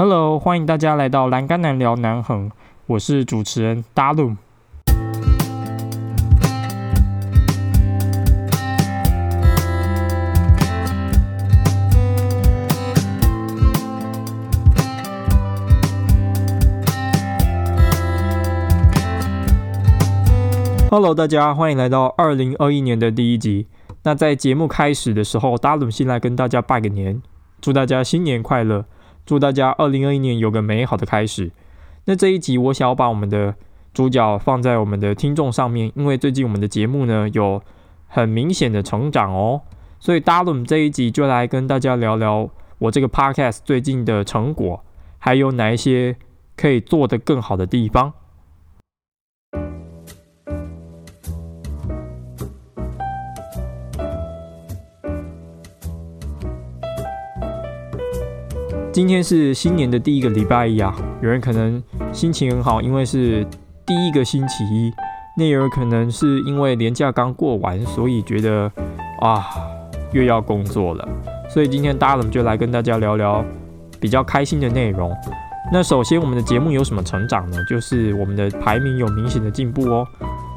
Hello，欢迎大家来到栏杆男聊南横，我是主持人 Dalum。Hello，大家欢迎来到二零二一年的第一集。那在节目开始的时候，Dalum 先来跟大家拜个年，祝大家新年快乐。祝大家二零二一年有个美好的开始。那这一集我想要把我们的主角放在我们的听众上面，因为最近我们的节目呢有很明显的成长哦，所以 Dalum 这一集就来跟大家聊聊我这个 Podcast 最近的成果，还有哪一些可以做得更好的地方。今天是新年的第一个礼拜一啊，有人可能心情很好，因为是第一个星期一；那有人可能是因为年假刚过完，所以觉得啊又要工作了。所以今天大人就来跟大家聊聊比较开心的内容。那首先我们的节目有什么成长呢？就是我们的排名有明显的进步哦。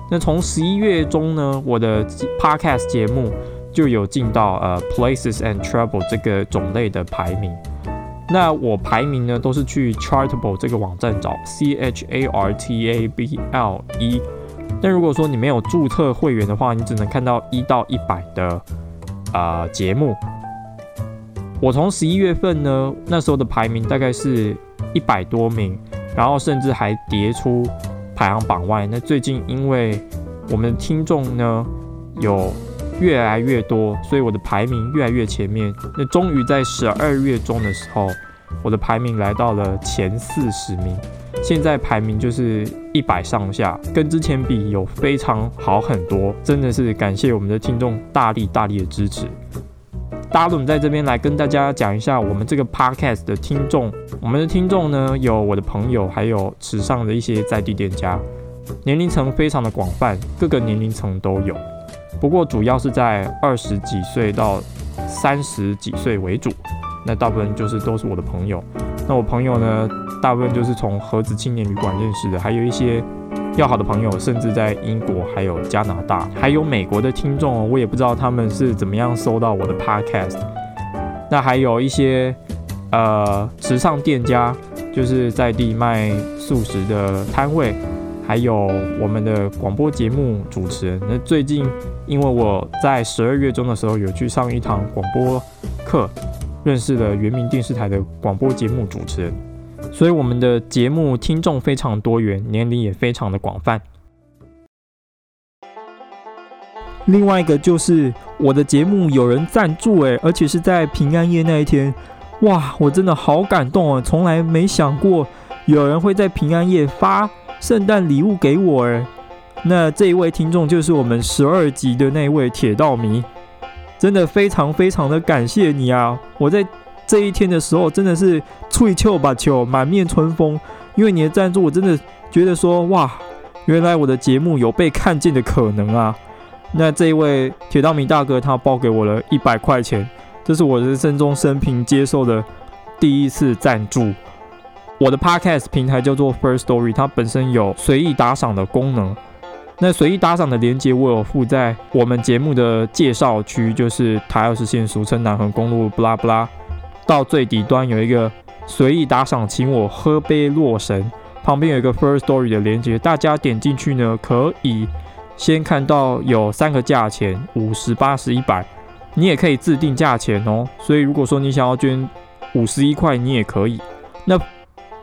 那从十一月中呢，我的 podcast 节目就有进到呃 Places and Travel 这个种类的排名。那我排名呢，都是去 Chartable 这个网站找 C H A R T A B L E。但如果说你没有注册会员的话，你只能看到一到一百的啊节目。我从十一月份呢，那时候的排名大概是一百多名，然后甚至还跌出排行榜外。那最近因为我们的听众呢有越来越多，所以我的排名越来越前面。那终于在十二月中的时候，我的排名来到了前四十名。现在排名就是一百上下，跟之前比有非常好很多。真的是感谢我们的听众大力大力的支持。大家在这边来跟大家讲一下我们这个 podcast 的听众。我们的听众呢，有我的朋友，还有池上的一些在地店家，年龄层非常的广泛，各个年龄层都有。不过主要是在二十几岁到三十几岁为主，那大部分就是都是我的朋友。那我朋友呢，大部分就是从盒子青年旅馆认识的，还有一些要好的朋友，甚至在英国、还有加拿大、还有美国的听众，我也不知道他们是怎么样搜到我的 podcast。那还有一些呃时尚店家，就是在地卖素食的摊位。还有我们的广播节目主持人，那最近因为我在十二月中的时候有去上一堂广播课，认识了原名电视台的广播节目主持人，所以我们的节目听众非常多元，年龄也非常的广泛。另外一个就是我的节目有人赞助诶，而且是在平安夜那一天，哇，我真的好感动啊！从来没想过有人会在平安夜发。圣诞礼物给我哎，那这一位听众就是我们十二集的那位铁道迷，真的非常非常的感谢你啊！我在这一天的时候真的是翠秋把球满面春风，因为你的赞助，我真的觉得说哇，原来我的节目有被看见的可能啊！那这一位铁道迷大哥他包给我了一百块钱，这是我人生中生平接受的第一次赞助。我的 podcast 平台叫做 First Story，它本身有随意打赏的功能。那随意打赏的链接我有附在我们节目的介绍区，就是台二十线，俗称南横公路，布拉布拉。到最底端有一个随意打赏，请我喝杯洛神。旁边有一个 First Story 的链接，大家点进去呢，可以先看到有三个价钱：五十八十、一百。你也可以自定价钱哦。所以如果说你想要捐五十一块，你也可以。那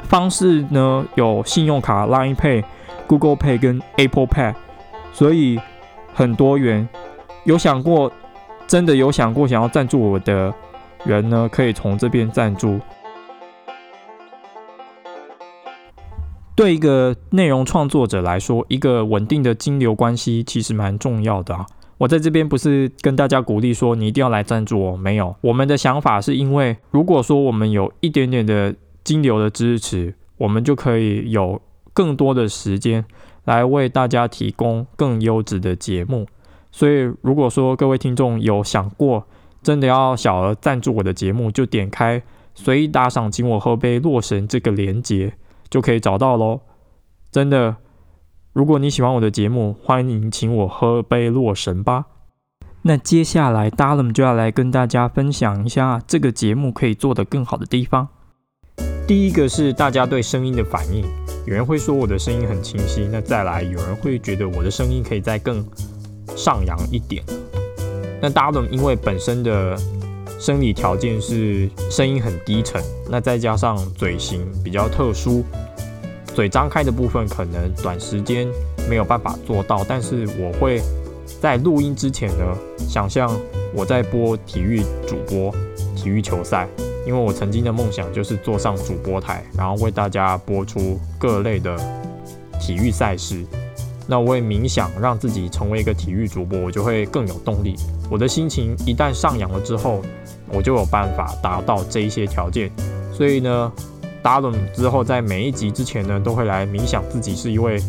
方式呢有信用卡、Line Pay、Google Pay 跟 Apple Pay，所以很多元。有想过，真的有想过想要赞助我的人呢，可以从这边赞助。对一个内容创作者来说，一个稳定的金流关系其实蛮重要的啊。我在这边不是跟大家鼓励说你一定要来赞助我，没有。我们的想法是因为，如果说我们有一点点的。金流的支持，我们就可以有更多的时间来为大家提供更优质的节目。所以，如果说各位听众有想过真的要小额赞助我的节目，就点开随意打赏，请我喝杯洛神这个连接就可以找到喽。真的，如果你喜欢我的节目，欢迎请我喝杯洛神吧。那接下来 d a l m 就要来跟大家分享一下这个节目可以做得更好的地方。第一个是大家对声音的反应，有人会说我的声音很清晰，那再来有人会觉得我的声音可以再更上扬一点。那 d a l m 因为本身的生理条件是声音很低沉，那再加上嘴型比较特殊，嘴张开的部分可能短时间没有办法做到，但是我会在录音之前呢，想象我在播体育主播、体育球赛，因为我曾经的梦想就是坐上主播台，然后为大家播出各类的体育赛事。那我也冥想让自己成为一个体育主播，我就会更有动力。我的心情一旦上扬了之后，我就有办法达到这一些条件，所以呢，达伦之后在每一集之前呢，都会来冥想自己是一位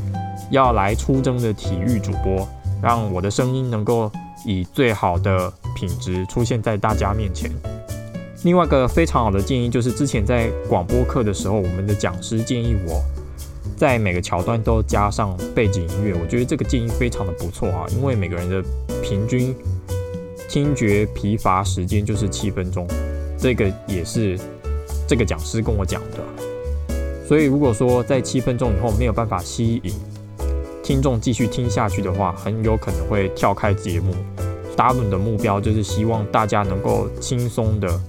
要来出征的体育主播，让我的声音能够以最好的品质出现在大家面前。另外一个非常好的建议就是，之前在广播课的时候，我们的讲师建议我在每个桥段都加上背景音乐，我觉得这个建议非常的不错啊，因为每个人的平均。听觉疲乏时间就是七分钟，这个也是这个讲师跟我讲的。所以如果说在七分钟以后没有办法吸引听众继续听下去的话，很有可能会跳开节目。达伦的目标就是希望大家能够轻松的，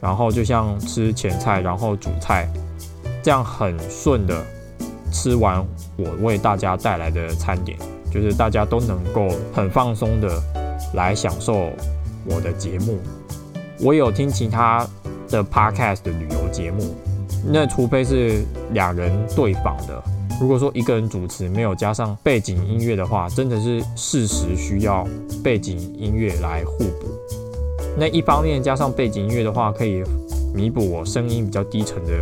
然后就像吃前菜，然后主菜，这样很顺的吃完我为大家带来的餐点，就是大家都能够很放松的。来享受我的节目。我有听其他的 podcast 的旅游节目，那除非是两人对访的。如果说一个人主持没有加上背景音乐的话，真的是事实需要背景音乐来互补。那一方面加上背景音乐的话，可以弥补我声音比较低沉的，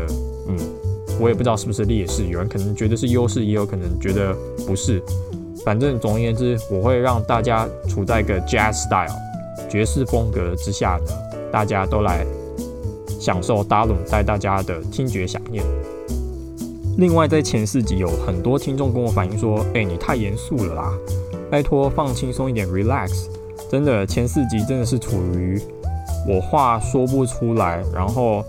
嗯，我也不知道是不是劣势。有人可能觉得是优势，也有可能觉得不是。反正总而言之，我会让大家处在一个 jazz style 爵士风格之下呢，大家都来享受达伦带大家的听觉响应。另外，在前四集有很多听众跟我反映说：“哎，你太严肃了啦，拜托放轻松一点，relax。”真的，前四集真的是处于我话说不出来，然后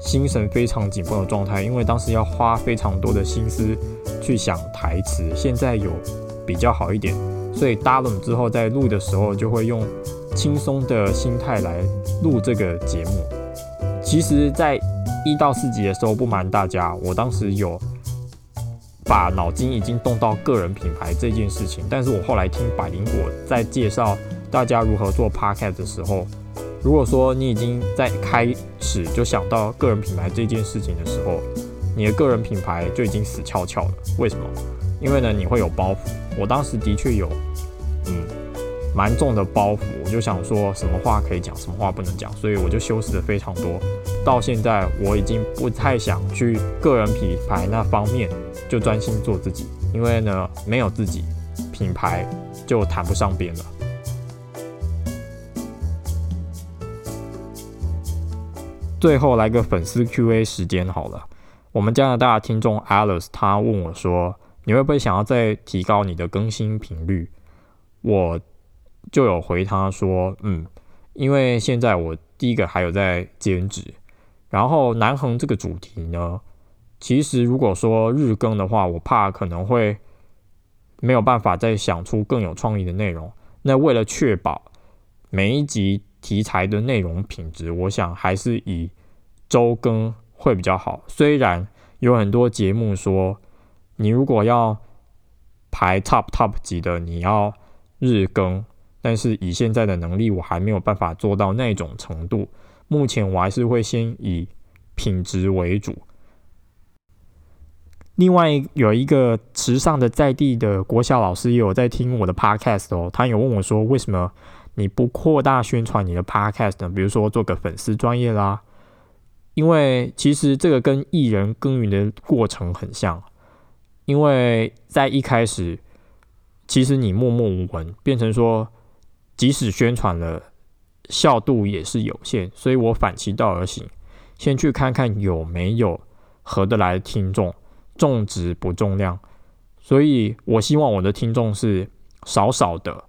心神非常紧绷的状态，因为当时要花非常多的心思去想台词。现在有。比较好一点，所以搭拢之后在录的时候就会用轻松的心态来录这个节目。其实，在一到四集的时候，不瞒大家，我当时有把脑筋已经动到个人品牌这件事情。但是我后来听百灵果在介绍大家如何做 podcast 的时候，如果说你已经在开始就想到个人品牌这件事情的时候，你的个人品牌就已经死翘翘了。为什么？因为呢，你会有包袱。我当时的确有，嗯，蛮重的包袱。我就想说什么话可以讲，什么话不能讲，所以我就修饰的非常多。到现在，我已经不太想去个人品牌那方面，就专心做自己。因为呢，没有自己品牌，就谈不上边了。最后来个粉丝 Q&A 时间好了。我们加拿大听众 Alice 他问我说。你会不会想要再提高你的更新频率？我就有回他说，嗯，因为现在我第一个还有在兼职，然后南横这个主题呢，其实如果说日更的话，我怕可能会没有办法再想出更有创意的内容。那为了确保每一集题材的内容品质，我想还是以周更会比较好。虽然有很多节目说。你如果要排 top top 级的，你要日更，但是以现在的能力，我还没有办法做到那种程度。目前我还是会先以品质为主。另外有一个时尚的在地的国小老师也有在听我的 podcast 哦，他有问我说，为什么你不扩大宣传你的 podcast 呢？比如说做个粉丝专业啦，因为其实这个跟艺人耕耘的过程很像。因为在一开始，其实你默默无闻，变成说，即使宣传了，效度也是有限，所以我反其道而行，先去看看有没有合得来的听众，重质不重量。所以我希望我的听众是少少的，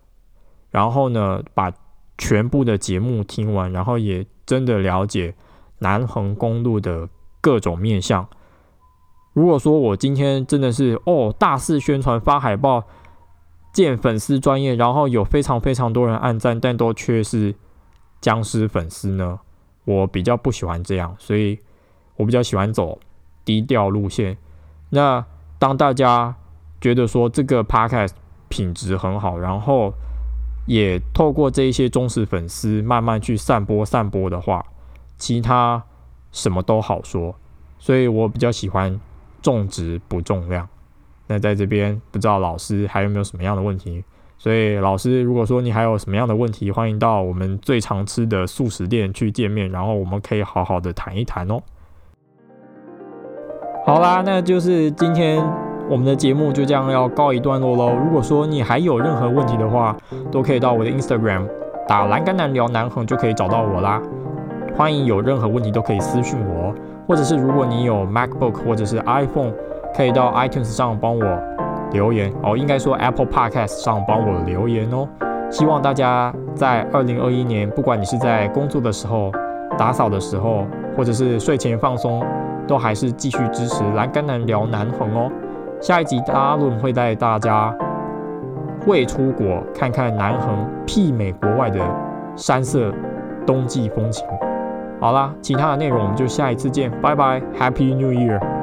然后呢，把全部的节目听完，然后也真的了解南横公路的各种面向。如果说我今天真的是哦大肆宣传发海报，建粉丝专业，然后有非常非常多人按赞，但都却是僵尸粉丝呢？我比较不喜欢这样，所以我比较喜欢走低调路线。那当大家觉得说这个 podcast 品质很好，然后也透过这一些忠实粉丝慢慢去散播散播的话，其他什么都好说。所以我比较喜欢重质不重量。那在这边不知道老师还有没有什么样的问题？所以老师，如果说你还有什么样的问题，欢迎到我们最常吃的素食店去见面，然后我们可以好好的谈一谈哦。好啦，那就是今天。我们的节目就这样要告一段落喽。如果说你还有任何问题的话，都可以到我的 Instagram 打“栏杆男聊南恒”就可以找到我啦。欢迎有任何问题都可以私信我，或者是如果你有 MacBook 或者是 iPhone，可以到 iTunes 上帮我留言哦。应该说 Apple Podcast 上帮我留言哦。希望大家在二零二一年，不管你是在工作的时候、打扫的时候，或者是睡前放松，都还是继续支持“栏杆男聊南横”哦。下一集阿伦会带大家会出国看看南横媲美国外的山色冬季风情。好啦，其他的内容我们就下一次见，拜拜，Happy New Year。